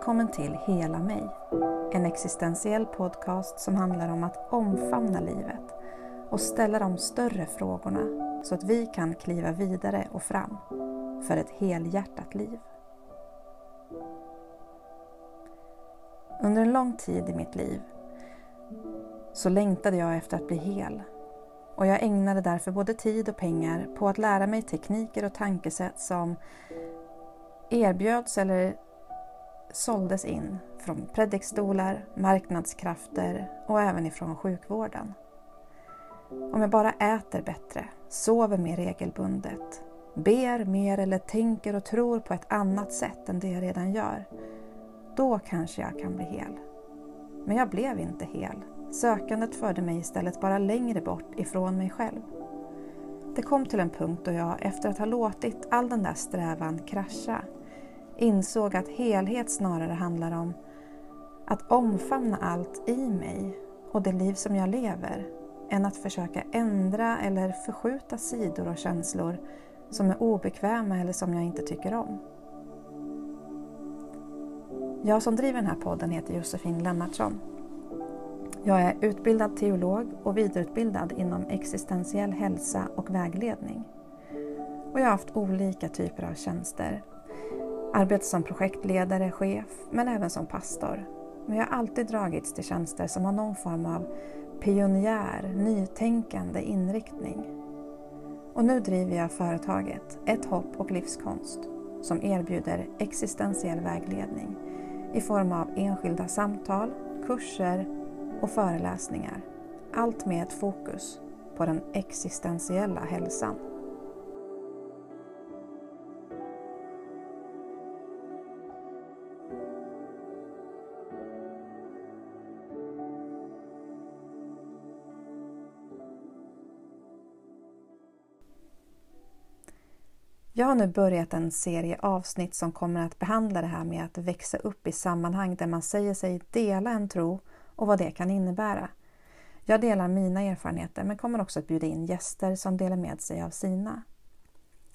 Välkommen till Hela mig. En existentiell podcast som handlar om att omfamna livet och ställa de större frågorna så att vi kan kliva vidare och fram för ett helhjärtat liv. Under en lång tid i mitt liv så längtade jag efter att bli hel och jag ägnade därför både tid och pengar på att lära mig tekniker och tankesätt som erbjöds eller såldes in från predikstolar, marknadskrafter och även ifrån sjukvården. Om jag bara äter bättre, sover mer regelbundet, ber mer eller tänker och tror på ett annat sätt än det jag redan gör, då kanske jag kan bli hel. Men jag blev inte hel. Sökandet förde mig istället bara längre bort ifrån mig själv. Det kom till en punkt då jag, efter att ha låtit all den där strävan krascha, insåg att helhet snarare handlar om att omfamna allt i mig och det liv som jag lever än att försöka ändra eller förskjuta sidor och känslor som är obekväma eller som jag inte tycker om. Jag som driver den här podden heter Josefin Lennartsson. Jag är utbildad teolog och vidareutbildad inom existentiell hälsa och vägledning. Och jag har haft olika typer av tjänster Arbetat som projektledare, chef, men även som pastor. Men jag har alltid dragits till tjänster som har någon form av pionjär, nytänkande inriktning. Och nu driver jag företaget Ett hopp och livskonst som erbjuder existentiell vägledning i form av enskilda samtal, kurser och föreläsningar. Allt med ett fokus på den existentiella hälsan. Jag har nu börjat en serie avsnitt som kommer att behandla det här med att växa upp i sammanhang där man säger sig dela en tro och vad det kan innebära. Jag delar mina erfarenheter men kommer också att bjuda in gäster som delar med sig av sina.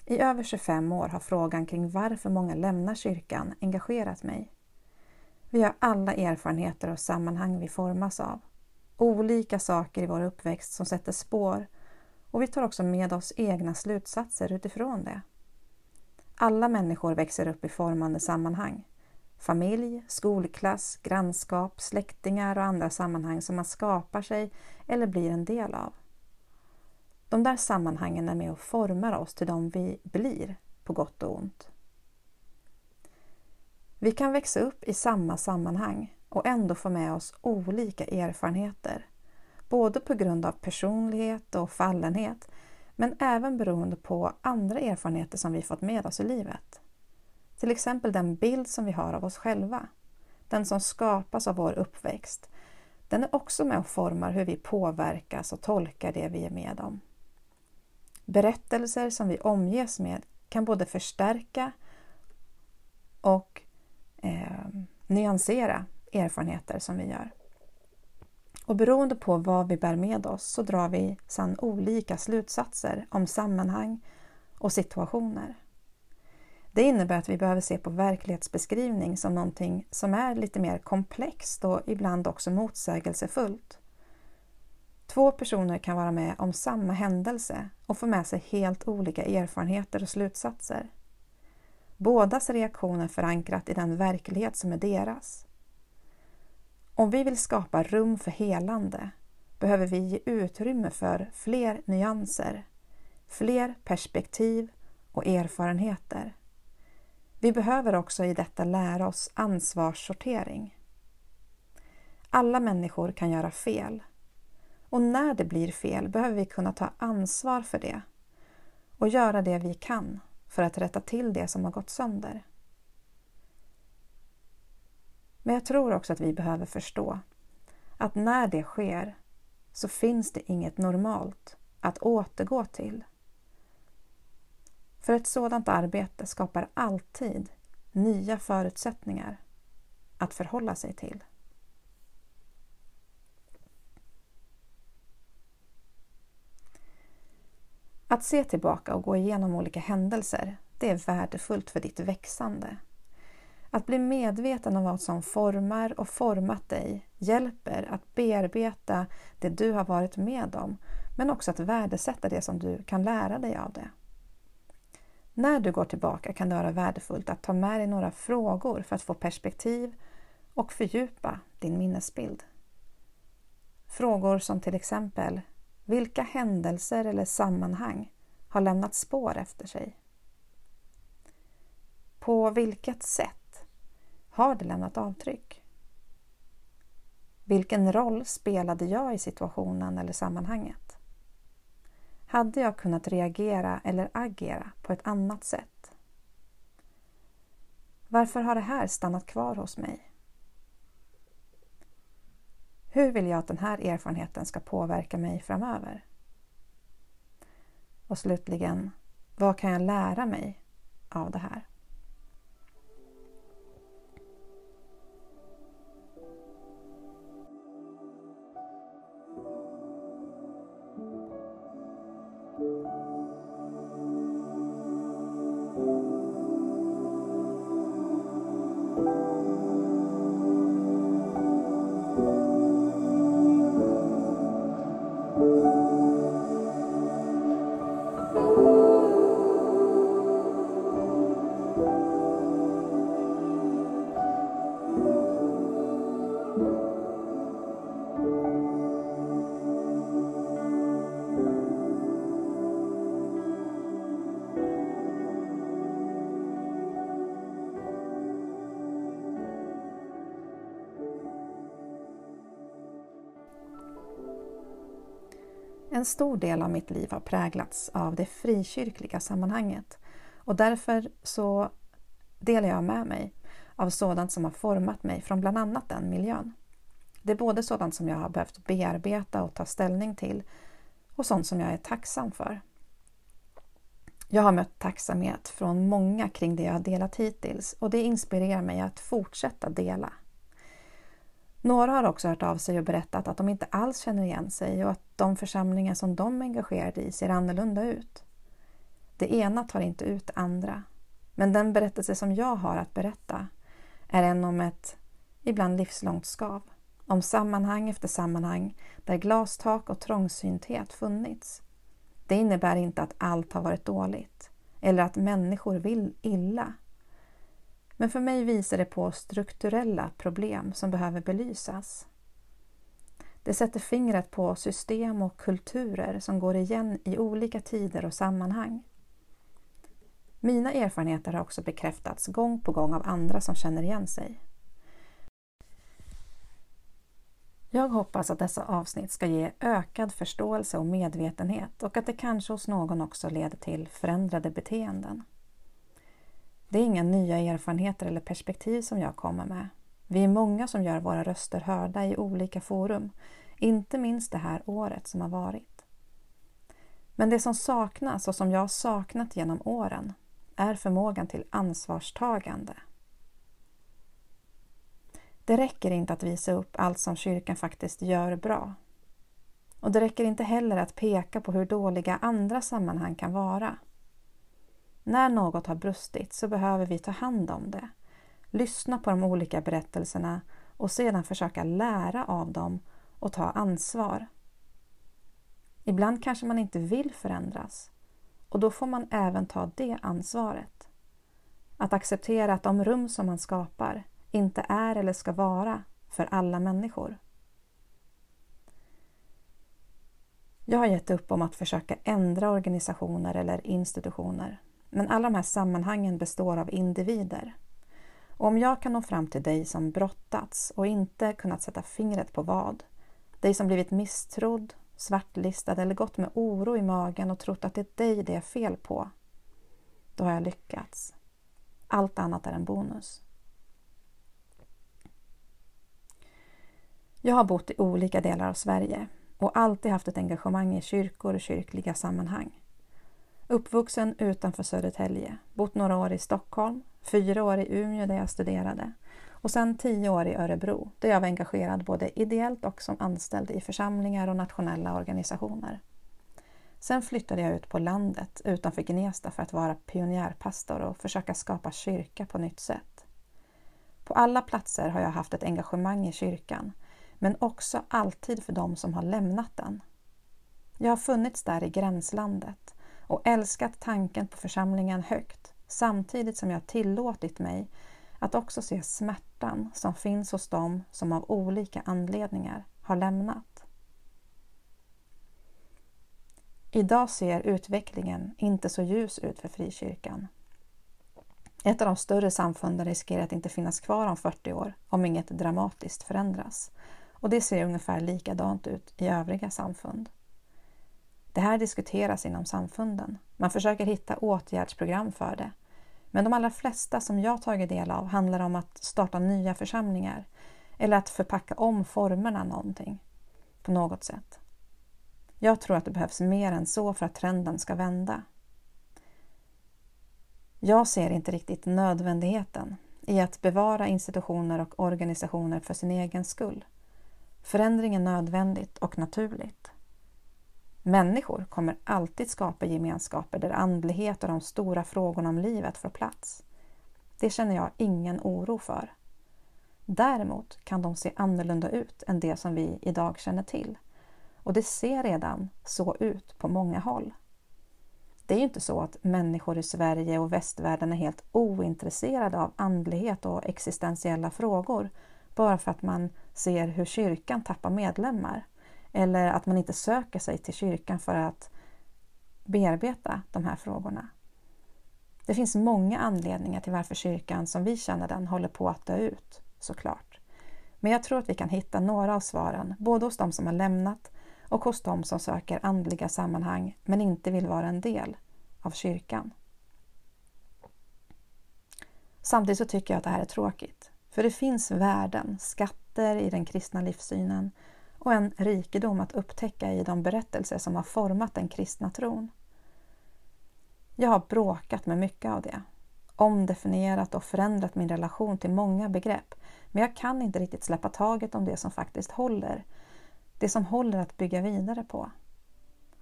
I över 25 år har frågan kring varför många lämnar kyrkan engagerat mig. Vi har alla erfarenheter och sammanhang vi formas av. Olika saker i vår uppväxt som sätter spår och vi tar också med oss egna slutsatser utifrån det. Alla människor växer upp i formande sammanhang. Familj, skolklass, grannskap, släktingar och andra sammanhang som man skapar sig eller blir en del av. De där sammanhangen är med och formar oss till de vi blir, på gott och ont. Vi kan växa upp i samma sammanhang och ändå få med oss olika erfarenheter, både på grund av personlighet och fallenhet men även beroende på andra erfarenheter som vi fått med oss i livet. Till exempel den bild som vi har av oss själva, den som skapas av vår uppväxt, den är också med och formar hur vi påverkas och tolkar det vi är med om. Berättelser som vi omges med kan både förstärka och eh, nyansera erfarenheter som vi gör. Och beroende på vad vi bär med oss så drar vi sedan olika slutsatser om sammanhang och situationer. Det innebär att vi behöver se på verklighetsbeskrivning som någonting som är lite mer komplext och ibland också motsägelsefullt. Två personer kan vara med om samma händelse och få med sig helt olika erfarenheter och slutsatser. Bådas reaktioner förankrat i den verklighet som är deras. Om vi vill skapa rum för helande behöver vi ge utrymme för fler nyanser, fler perspektiv och erfarenheter. Vi behöver också i detta lära oss ansvarssortering. Alla människor kan göra fel och när det blir fel behöver vi kunna ta ansvar för det och göra det vi kan för att rätta till det som har gått sönder. Men jag tror också att vi behöver förstå att när det sker så finns det inget normalt att återgå till. För ett sådant arbete skapar alltid nya förutsättningar att förhålla sig till. Att se tillbaka och gå igenom olika händelser, det är värdefullt för ditt växande. Att bli medveten om vad som formar och format dig hjälper att bearbeta det du har varit med om, men också att värdesätta det som du kan lära dig av det. När du går tillbaka kan det vara värdefullt att ta med dig några frågor för att få perspektiv och fördjupa din minnesbild. Frågor som till exempel Vilka händelser eller sammanhang har lämnat spår efter sig? På vilket sätt har det lämnat avtryck? Vilken roll spelade jag i situationen eller sammanhanget? Hade jag kunnat reagera eller agera på ett annat sätt? Varför har det här stannat kvar hos mig? Hur vill jag att den här erfarenheten ska påverka mig framöver? Och slutligen, vad kan jag lära mig av det här? En stor del av mitt liv har präglats av det frikyrkliga sammanhanget och därför så delar jag med mig av sådant som har format mig från bland annat den miljön. Det är både sådant som jag har behövt bearbeta och ta ställning till och sånt som jag är tacksam för. Jag har mött tacksamhet från många kring det jag har delat hittills och det inspirerar mig att fortsätta dela några har också hört av sig och berättat att de inte alls känner igen sig och att de församlingar som de är engagerade i ser annorlunda ut. Det ena tar inte ut det andra. Men den berättelse som jag har att berätta är en om ett ibland livslångt skav. Om sammanhang efter sammanhang där glastak och trångsynthet funnits. Det innebär inte att allt har varit dåligt eller att människor vill illa men för mig visar det på strukturella problem som behöver belysas. Det sätter fingret på system och kulturer som går igen i olika tider och sammanhang. Mina erfarenheter har också bekräftats gång på gång av andra som känner igen sig. Jag hoppas att dessa avsnitt ska ge ökad förståelse och medvetenhet och att det kanske hos någon också leder till förändrade beteenden. Det är inga nya erfarenheter eller perspektiv som jag kommer med. Vi är många som gör våra röster hörda i olika forum, inte minst det här året som har varit. Men det som saknas och som jag har saknat genom åren är förmågan till ansvarstagande. Det räcker inte att visa upp allt som kyrkan faktiskt gör bra. Och det räcker inte heller att peka på hur dåliga andra sammanhang kan vara. När något har brustit så behöver vi ta hand om det, lyssna på de olika berättelserna och sedan försöka lära av dem och ta ansvar. Ibland kanske man inte vill förändras och då får man även ta det ansvaret. Att acceptera att de rum som man skapar inte är eller ska vara för alla människor. Jag har gett upp om att försöka ändra organisationer eller institutioner. Men alla de här sammanhangen består av individer. Och om jag kan nå fram till dig som brottats och inte kunnat sätta fingret på vad, dig som blivit misstrodd, svartlistad eller gått med oro i magen och trott att det är dig det är fel på, då har jag lyckats. Allt annat är en bonus. Jag har bott i olika delar av Sverige och alltid haft ett engagemang i kyrkor och kyrkliga sammanhang. Uppvuxen utanför Södertälje, bott några år i Stockholm, fyra år i Umeå där jag studerade och sedan tio år i Örebro där jag var engagerad både ideellt och som anställd i församlingar och nationella organisationer. Sen flyttade jag ut på landet utanför Gnesta för att vara pionjärpastor och försöka skapa kyrka på nytt sätt. På alla platser har jag haft ett engagemang i kyrkan, men också alltid för dem som har lämnat den. Jag har funnits där i gränslandet och älskat tanken på församlingen högt samtidigt som jag tillåtit mig att också se smärtan som finns hos dem som av olika anledningar har lämnat. Idag ser utvecklingen inte så ljus ut för frikyrkan. Ett av de större samfunden riskerar att inte finnas kvar om 40 år om inget dramatiskt förändras. Och det ser ungefär likadant ut i övriga samfund. Det här diskuteras inom samfunden. Man försöker hitta åtgärdsprogram för det. Men de allra flesta som jag tagit del av handlar om att starta nya församlingar eller att förpacka om formerna någonting på något sätt. Jag tror att det behövs mer än så för att trenden ska vända. Jag ser inte riktigt nödvändigheten i att bevara institutioner och organisationer för sin egen skull. Förändring är nödvändigt och naturligt. Människor kommer alltid skapa gemenskaper där andlighet och de stora frågorna om livet får plats. Det känner jag ingen oro för. Däremot kan de se annorlunda ut än det som vi idag känner till. Och det ser redan så ut på många håll. Det är ju inte så att människor i Sverige och västvärlden är helt ointresserade av andlighet och existentiella frågor bara för att man ser hur kyrkan tappar medlemmar. Eller att man inte söker sig till kyrkan för att bearbeta de här frågorna. Det finns många anledningar till varför kyrkan som vi känner den håller på att dö ut, såklart. Men jag tror att vi kan hitta några av svaren, både hos de som har lämnat och hos de som söker andliga sammanhang men inte vill vara en del av kyrkan. Samtidigt så tycker jag att det här är tråkigt. För det finns värden, skatter i den kristna livssynen och en rikedom att upptäcka i de berättelser som har format den kristna tron. Jag har bråkat med mycket av det, omdefinierat och förändrat min relation till många begrepp, men jag kan inte riktigt släppa taget om det som faktiskt håller, det som håller att bygga vidare på.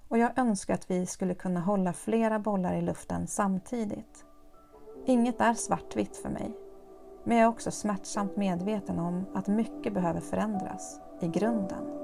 Och jag önskar att vi skulle kunna hålla flera bollar i luften samtidigt. Inget är svartvitt för mig, men jag är också smärtsamt medveten om att mycket behöver förändras i grunden.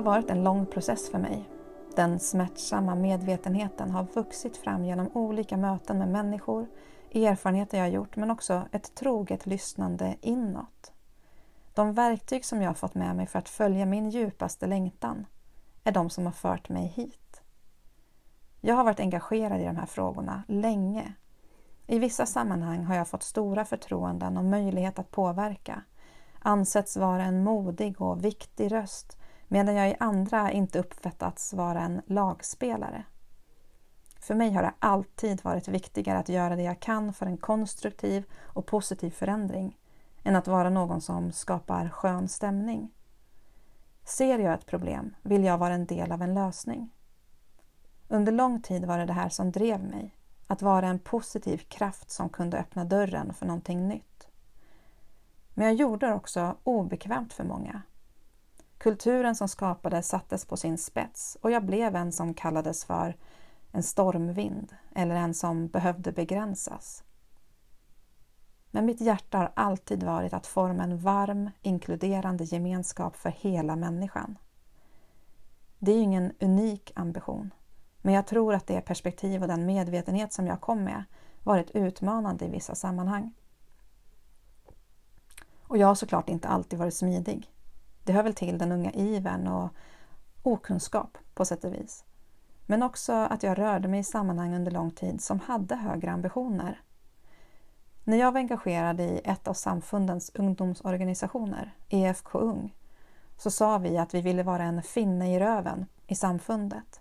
Har varit en lång process för mig. Den smärtsamma medvetenheten har vuxit fram genom olika möten med människor, erfarenheter jag gjort men också ett troget lyssnande inåt. De verktyg som jag har fått med mig för att följa min djupaste längtan är de som har fört mig hit. Jag har varit engagerad i de här frågorna länge. I vissa sammanhang har jag fått stora förtroenden och möjlighet att påverka, ansetts vara en modig och viktig röst medan jag i andra inte uppfattats vara en lagspelare. För mig har det alltid varit viktigare att göra det jag kan för en konstruktiv och positiv förändring än att vara någon som skapar skön stämning. Ser jag ett problem vill jag vara en del av en lösning. Under lång tid var det det här som drev mig, att vara en positiv kraft som kunde öppna dörren för någonting nytt. Men jag gjorde det också obekvämt för många Kulturen som skapades sattes på sin spets och jag blev en som kallades för en stormvind eller en som behövde begränsas. Men mitt hjärta har alltid varit att forma en varm, inkluderande gemenskap för hela människan. Det är ingen unik ambition, men jag tror att det perspektiv och den medvetenhet som jag kom med varit utmanande i vissa sammanhang. Och jag har såklart inte alltid varit smidig. Det hör väl till den unga ivern och okunskap på sätt och vis. Men också att jag rörde mig i sammanhang under lång tid som hade högre ambitioner. När jag var engagerad i ett av samfundens ungdomsorganisationer, EFK Ung, så sa vi att vi ville vara en finne i röven i samfundet.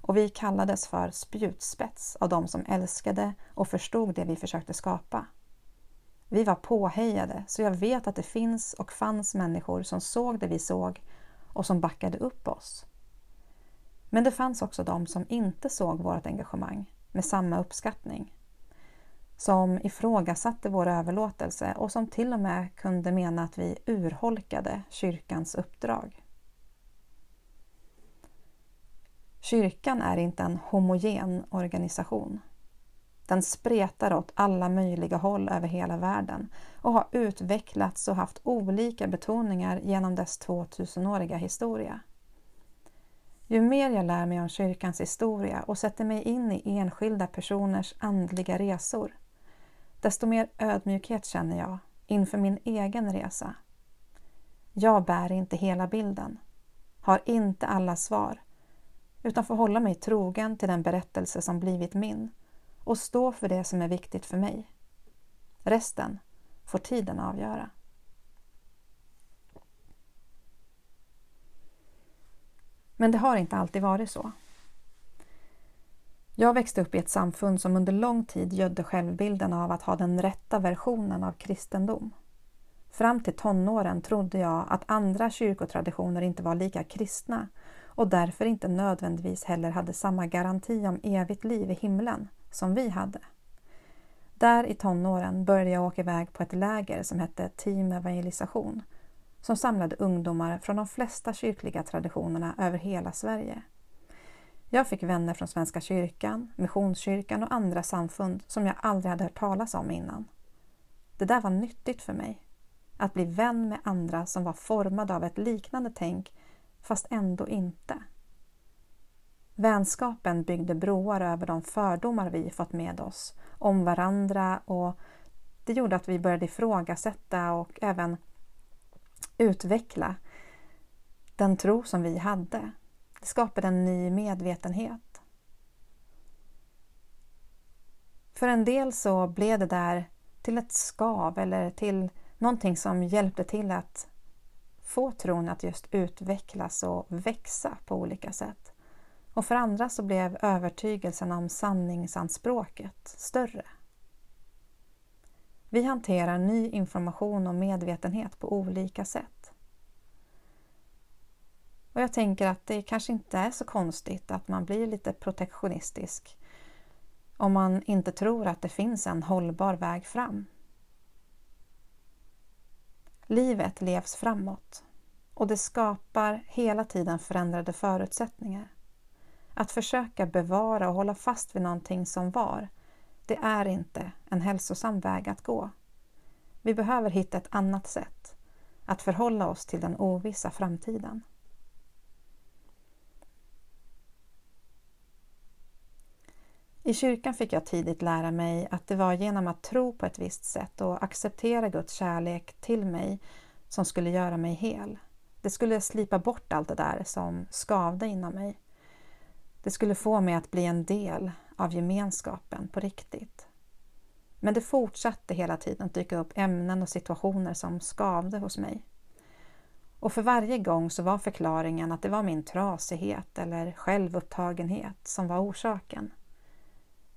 Och vi kallades för spjutspets av de som älskade och förstod det vi försökte skapa. Vi var påhejade, så jag vet att det finns och fanns människor som såg det vi såg och som backade upp oss. Men det fanns också de som inte såg vårt engagemang med samma uppskattning. Som ifrågasatte vår överlåtelse och som till och med kunde mena att vi urholkade kyrkans uppdrag. Kyrkan är inte en homogen organisation. Den spretar åt alla möjliga håll över hela världen och har utvecklats och haft olika betoningar genom dess 2000-åriga historia. Ju mer jag lär mig om kyrkans historia och sätter mig in i enskilda personers andliga resor, desto mer ödmjukhet känner jag inför min egen resa. Jag bär inte hela bilden, har inte alla svar, utan får hålla mig trogen till den berättelse som blivit min och stå för det som är viktigt för mig. Resten får tiden avgöra. Men det har inte alltid varit så. Jag växte upp i ett samfund som under lång tid gödde självbilden av att ha den rätta versionen av kristendom. Fram till tonåren trodde jag att andra kyrkotraditioner inte var lika kristna och därför inte nödvändigtvis heller hade samma garanti om evigt liv i himlen som vi hade. Där i tonåren började jag åka iväg på ett läger som hette Team Evangelisation som samlade ungdomar från de flesta kyrkliga traditionerna över hela Sverige. Jag fick vänner från Svenska kyrkan, Missionskyrkan och andra samfund som jag aldrig hade hört talas om innan. Det där var nyttigt för mig. Att bli vän med andra som var formade av ett liknande tänk fast ändå inte. Vänskapen byggde broar över de fördomar vi fått med oss om varandra och det gjorde att vi började ifrågasätta och även utveckla den tro som vi hade. Det skapade en ny medvetenhet. För en del så blev det där till ett skav eller till någonting som hjälpte till att få tron att just utvecklas och växa på olika sätt. Och för andra så blev övertygelsen om sanningsanspråket större. Vi hanterar ny information och medvetenhet på olika sätt. Och jag tänker att det kanske inte är så konstigt att man blir lite protektionistisk om man inte tror att det finns en hållbar väg fram. Livet levs framåt och det skapar hela tiden förändrade förutsättningar. Att försöka bevara och hålla fast vid någonting som var, det är inte en hälsosam väg att gå. Vi behöver hitta ett annat sätt att förhålla oss till den ovissa framtiden. I kyrkan fick jag tidigt lära mig att det var genom att tro på ett visst sätt och acceptera Guds kärlek till mig som skulle göra mig hel. Det skulle slipa bort allt det där som skavde inom mig. Det skulle få mig att bli en del av gemenskapen på riktigt. Men det fortsatte hela tiden att dyka upp ämnen och situationer som skavde hos mig. Och för varje gång så var förklaringen att det var min trasighet eller självupptagenhet som var orsaken.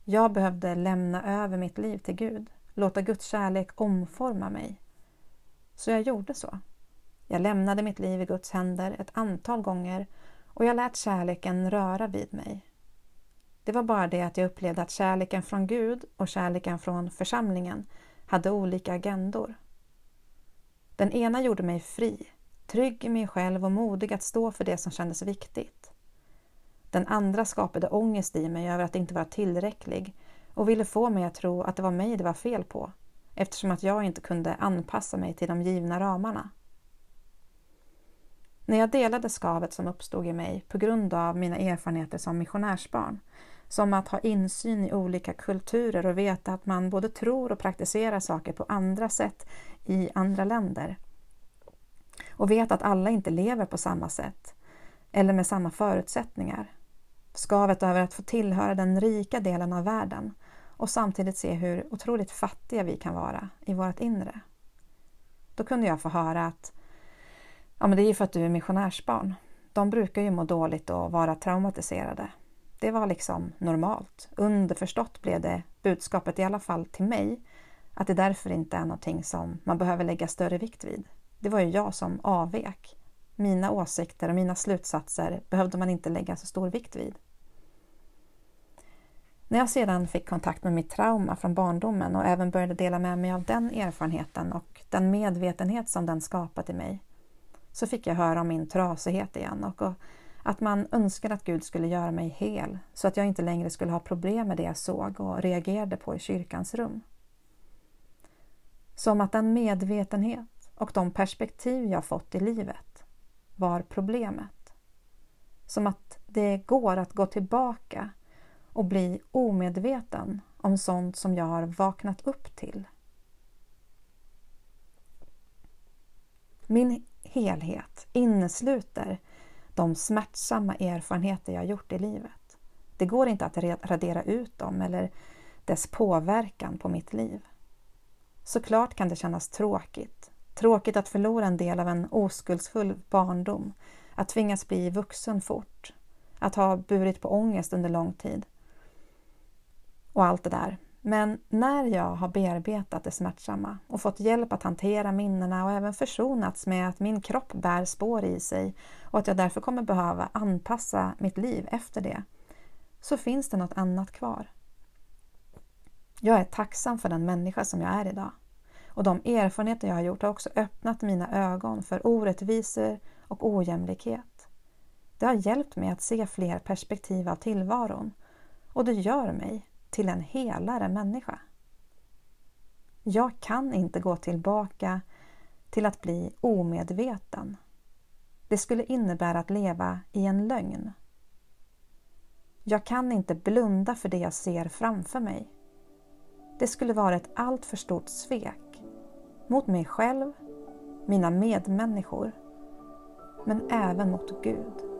Jag behövde lämna över mitt liv till Gud, låta Guds kärlek omforma mig. Så jag gjorde så. Jag lämnade mitt liv i Guds händer ett antal gånger och jag lät kärleken röra vid mig. Det var bara det att jag upplevde att kärleken från Gud och kärleken från församlingen hade olika agendor. Den ena gjorde mig fri, trygg i mig själv och modig att stå för det som kändes viktigt. Den andra skapade ångest i mig över att inte vara tillräcklig och ville få mig att tro att det var mig det var fel på eftersom att jag inte kunde anpassa mig till de givna ramarna. När jag delade skavet som uppstod i mig på grund av mina erfarenheter som missionärsbarn, som att ha insyn i olika kulturer och veta att man både tror och praktiserar saker på andra sätt i andra länder och vet att alla inte lever på samma sätt eller med samma förutsättningar. Skavet över att få tillhöra den rika delen av världen och samtidigt se hur otroligt fattiga vi kan vara i vårt inre. Då kunde jag få höra att ja, men det är ju för att du är missionärsbarn. De brukar ju må dåligt och vara traumatiserade. Det var liksom normalt. Underförstått blev det budskapet, i alla fall till mig, att det därför inte är någonting som man behöver lägga större vikt vid. Det var ju jag som avvek. Mina åsikter och mina slutsatser behövde man inte lägga så stor vikt vid. När jag sedan fick kontakt med mitt trauma från barndomen och även började dela med mig av den erfarenheten och den medvetenhet som den skapat i mig, så fick jag höra om min trasighet igen och att man önskade att Gud skulle göra mig hel så att jag inte längre skulle ha problem med det jag såg och reagerade på i kyrkans rum. Som att den medvetenhet och de perspektiv jag fått i livet var problemet. Som att det går att gå tillbaka och bli omedveten om sånt som jag har vaknat upp till. Min helhet innesluter de smärtsamma erfarenheter jag gjort i livet. Det går inte att radera ut dem eller dess påverkan på mitt liv. Såklart kan det kännas tråkigt. Tråkigt att förlora en del av en oskuldsfull barndom, att tvingas bli vuxen fort, att ha burit på ångest under lång tid och allt det där. Men när jag har bearbetat det smärtsamma och fått hjälp att hantera minnena och även försonats med att min kropp bär spår i sig och att jag därför kommer behöva anpassa mitt liv efter det, så finns det något annat kvar. Jag är tacksam för den människa som jag är idag. Och de erfarenheter jag har gjort har också öppnat mina ögon för orättvisor och ojämlikhet. Det har hjälpt mig att se fler perspektiv av tillvaron och det gör mig till en helare människa. Jag kan inte gå tillbaka till att bli omedveten. Det skulle innebära att leva i en lögn. Jag kan inte blunda för det jag ser framför mig. Det skulle vara ett alltför stort svek mot mig själv, mina medmänniskor, men även mot Gud.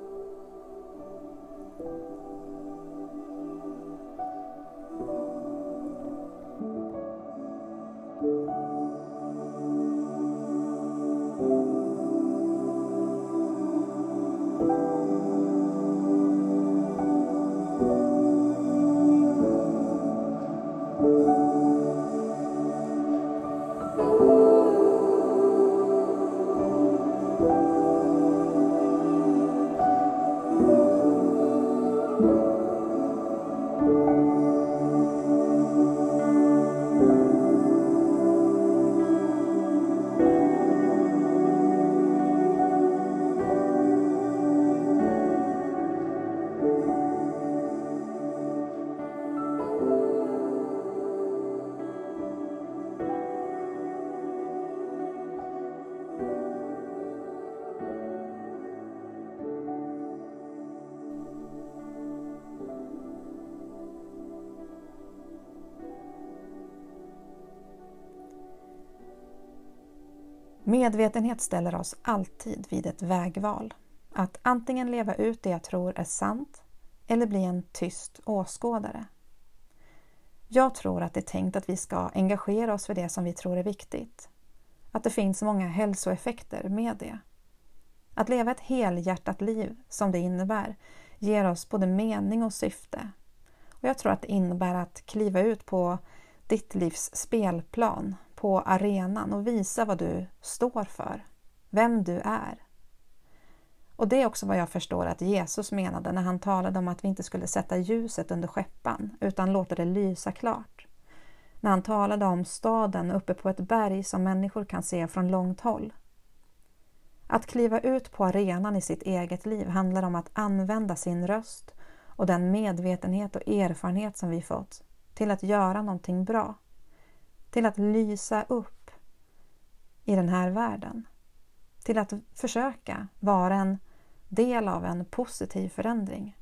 Medvetenhet ställer oss alltid vid ett vägval. Att antingen leva ut det jag tror är sant eller bli en tyst åskådare. Jag tror att det är tänkt att vi ska engagera oss för det som vi tror är viktigt. Att det finns många hälsoeffekter med det. Att leva ett helhjärtat liv, som det innebär, ger oss både mening och syfte. Och Jag tror att det innebär att kliva ut på ditt livs spelplan på arenan och visa vad du står för, vem du är. Och det är också vad jag förstår att Jesus menade när han talade om att vi inte skulle sätta ljuset under skeppan utan låta det lysa klart. När han talade om staden uppe på ett berg som människor kan se från långt håll. Att kliva ut på arenan i sitt eget liv handlar om att använda sin röst och den medvetenhet och erfarenhet som vi fått till att göra någonting bra till att lysa upp i den här världen. Till att försöka vara en del av en positiv förändring.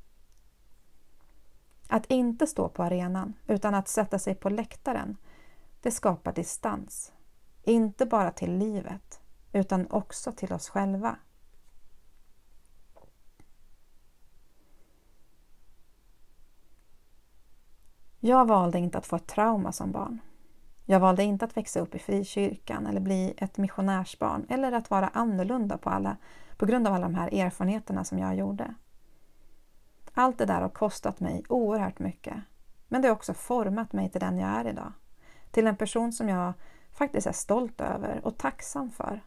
Att inte stå på arenan utan att sätta sig på läktaren, det skapar distans. Inte bara till livet utan också till oss själva. Jag valde inte att få ett trauma som barn. Jag valde inte att växa upp i frikyrkan eller bli ett missionärsbarn eller att vara annorlunda på, alla, på grund av alla de här erfarenheterna som jag gjorde. Allt det där har kostat mig oerhört mycket. Men det har också format mig till den jag är idag. Till en person som jag faktiskt är stolt över och tacksam för.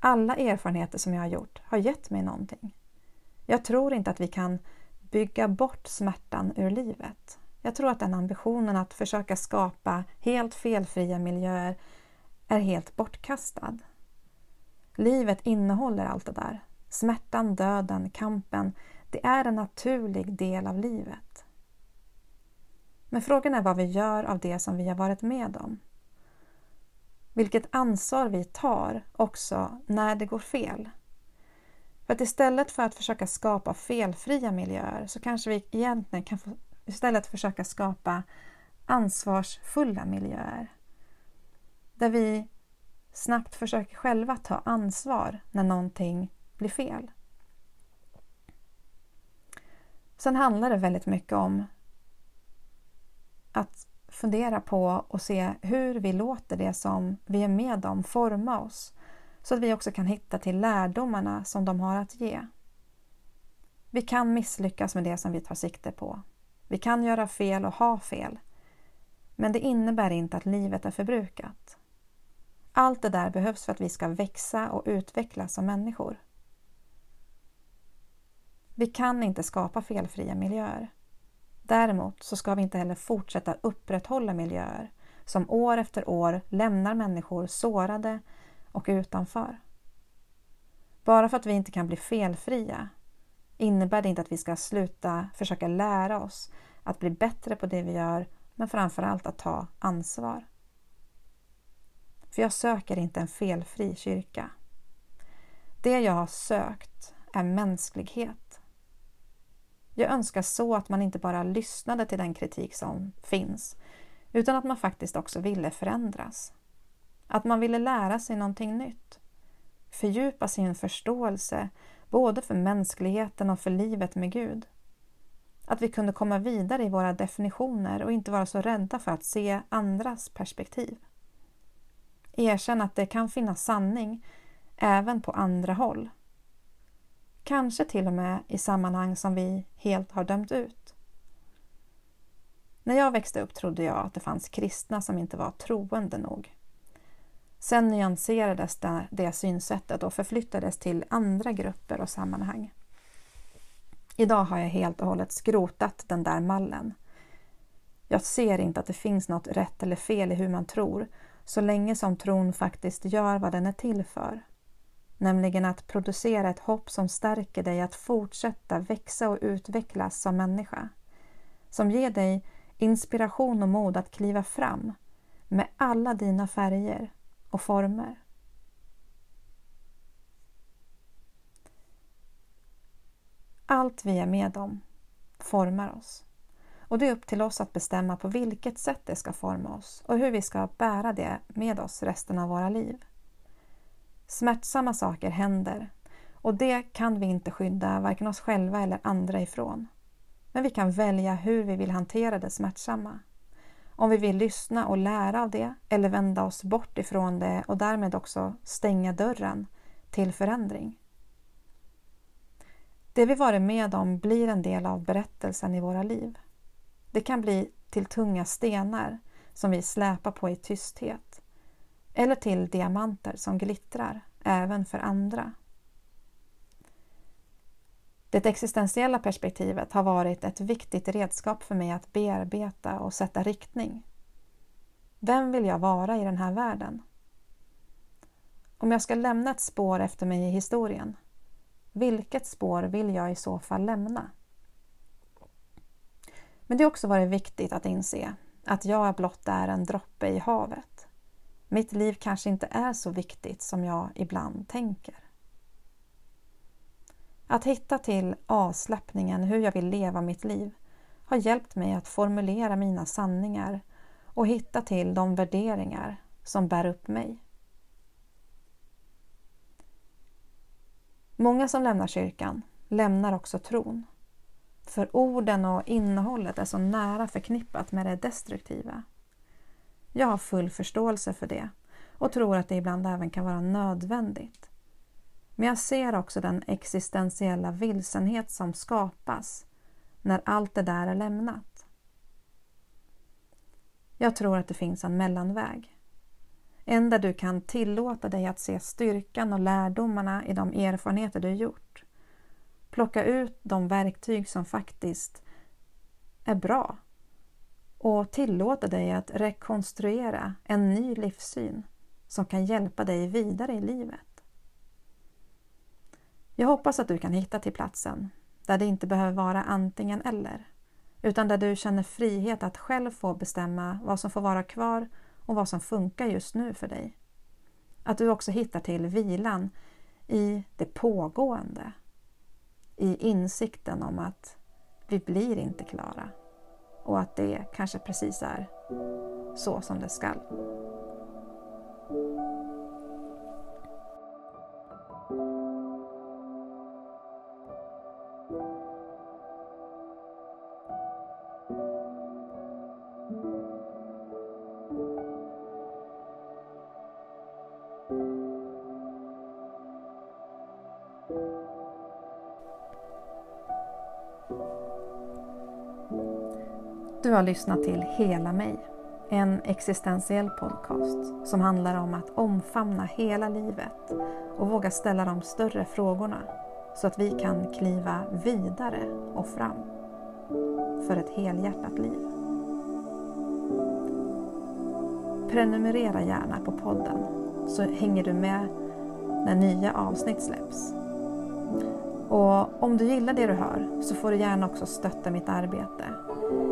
Alla erfarenheter som jag har gjort har gett mig någonting. Jag tror inte att vi kan bygga bort smärtan ur livet. Jag tror att den ambitionen att försöka skapa helt felfria miljöer är helt bortkastad. Livet innehåller allt det där. Smärtan, döden, kampen. Det är en naturlig del av livet. Men frågan är vad vi gör av det som vi har varit med om. Vilket ansvar vi tar också när det går fel. För att istället för att försöka skapa felfria miljöer så kanske vi egentligen kan få istället försöka skapa ansvarsfulla miljöer. Där vi snabbt försöker själva ta ansvar när någonting blir fel. Sen handlar det väldigt mycket om att fundera på och se hur vi låter det som vi är med om forma oss så att vi också kan hitta till lärdomarna som de har att ge. Vi kan misslyckas med det som vi tar sikte på. Vi kan göra fel och ha fel. Men det innebär inte att livet är förbrukat. Allt det där behövs för att vi ska växa och utvecklas som människor. Vi kan inte skapa felfria miljöer. Däremot så ska vi inte heller fortsätta upprätthålla miljöer som år efter år lämnar människor sårade och utanför. Bara för att vi inte kan bli felfria innebär det inte att vi ska sluta försöka lära oss att bli bättre på det vi gör men framförallt att ta ansvar. För jag söker inte en felfri kyrka. Det jag har sökt är mänsklighet. Jag önskar så att man inte bara lyssnade till den kritik som finns utan att man faktiskt också ville förändras. Att man ville lära sig någonting nytt. Fördjupa sin förståelse både för mänskligheten och för livet med Gud. Att vi kunde komma vidare i våra definitioner och inte vara så rädda för att se andras perspektiv. Erkänn att det kan finnas sanning även på andra håll. Kanske till och med i sammanhang som vi helt har dömt ut. När jag växte upp trodde jag att det fanns kristna som inte var troende nog. Sen nyanserades det, det synsättet och förflyttades till andra grupper och sammanhang. Idag har jag helt och hållet skrotat den där mallen. Jag ser inte att det finns något rätt eller fel i hur man tror så länge som tron faktiskt gör vad den är till för. Nämligen att producera ett hopp som stärker dig att fortsätta växa och utvecklas som människa. Som ger dig inspiration och mod att kliva fram med alla dina färger och former. Allt vi är med om formar oss. Och det är upp till oss att bestämma på vilket sätt det ska forma oss och hur vi ska bära det med oss resten av våra liv. Smärtsamma saker händer och det kan vi inte skydda varken oss själva eller andra ifrån. Men vi kan välja hur vi vill hantera det smärtsamma. Om vi vill lyssna och lära av det eller vända oss bort ifrån det och därmed också stänga dörren till förändring. Det vi varit med om blir en del av berättelsen i våra liv. Det kan bli till tunga stenar som vi släpar på i tysthet eller till diamanter som glittrar även för andra. Det existentiella perspektivet har varit ett viktigt redskap för mig att bearbeta och sätta riktning. Vem vill jag vara i den här världen? Om jag ska lämna ett spår efter mig i historien, vilket spår vill jag i så fall lämna? Men det har också varit viktigt att inse att jag blott är en droppe i havet. Mitt liv kanske inte är så viktigt som jag ibland tänker. Att hitta till avslappningen hur jag vill leva mitt liv har hjälpt mig att formulera mina sanningar och hitta till de värderingar som bär upp mig. Många som lämnar kyrkan lämnar också tron. För orden och innehållet är så nära förknippat med det destruktiva. Jag har full förståelse för det och tror att det ibland även kan vara nödvändigt. Men jag ser också den existentiella vilsenhet som skapas när allt det där är lämnat. Jag tror att det finns en mellanväg. En där du kan tillåta dig att se styrkan och lärdomarna i de erfarenheter du gjort. Plocka ut de verktyg som faktiskt är bra och tillåta dig att rekonstruera en ny livssyn som kan hjälpa dig vidare i livet. Jag hoppas att du kan hitta till platsen där det inte behöver vara antingen eller utan där du känner frihet att själv få bestämma vad som får vara kvar och vad som funkar just nu för dig. Att du också hittar till vilan i det pågående. I insikten om att vi blir inte klara och att det kanske precis är så som det skall. Har lyssnat till Hela mig, en existentiell podcast som handlar om att omfamna hela livet och våga ställa de större frågorna så att vi kan kliva vidare och fram för ett helhjärtat liv. Prenumerera gärna på podden så hänger du med när nya avsnitt släpps. Och om du gillar det du hör så får du gärna också stötta mitt arbete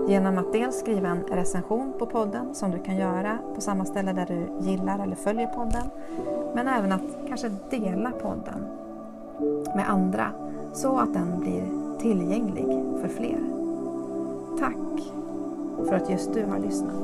genom att dels skriva en recension på podden som du kan göra på samma ställe där du gillar eller följer podden. Men även att kanske dela podden med andra så att den blir tillgänglig för fler. Tack för att just du har lyssnat.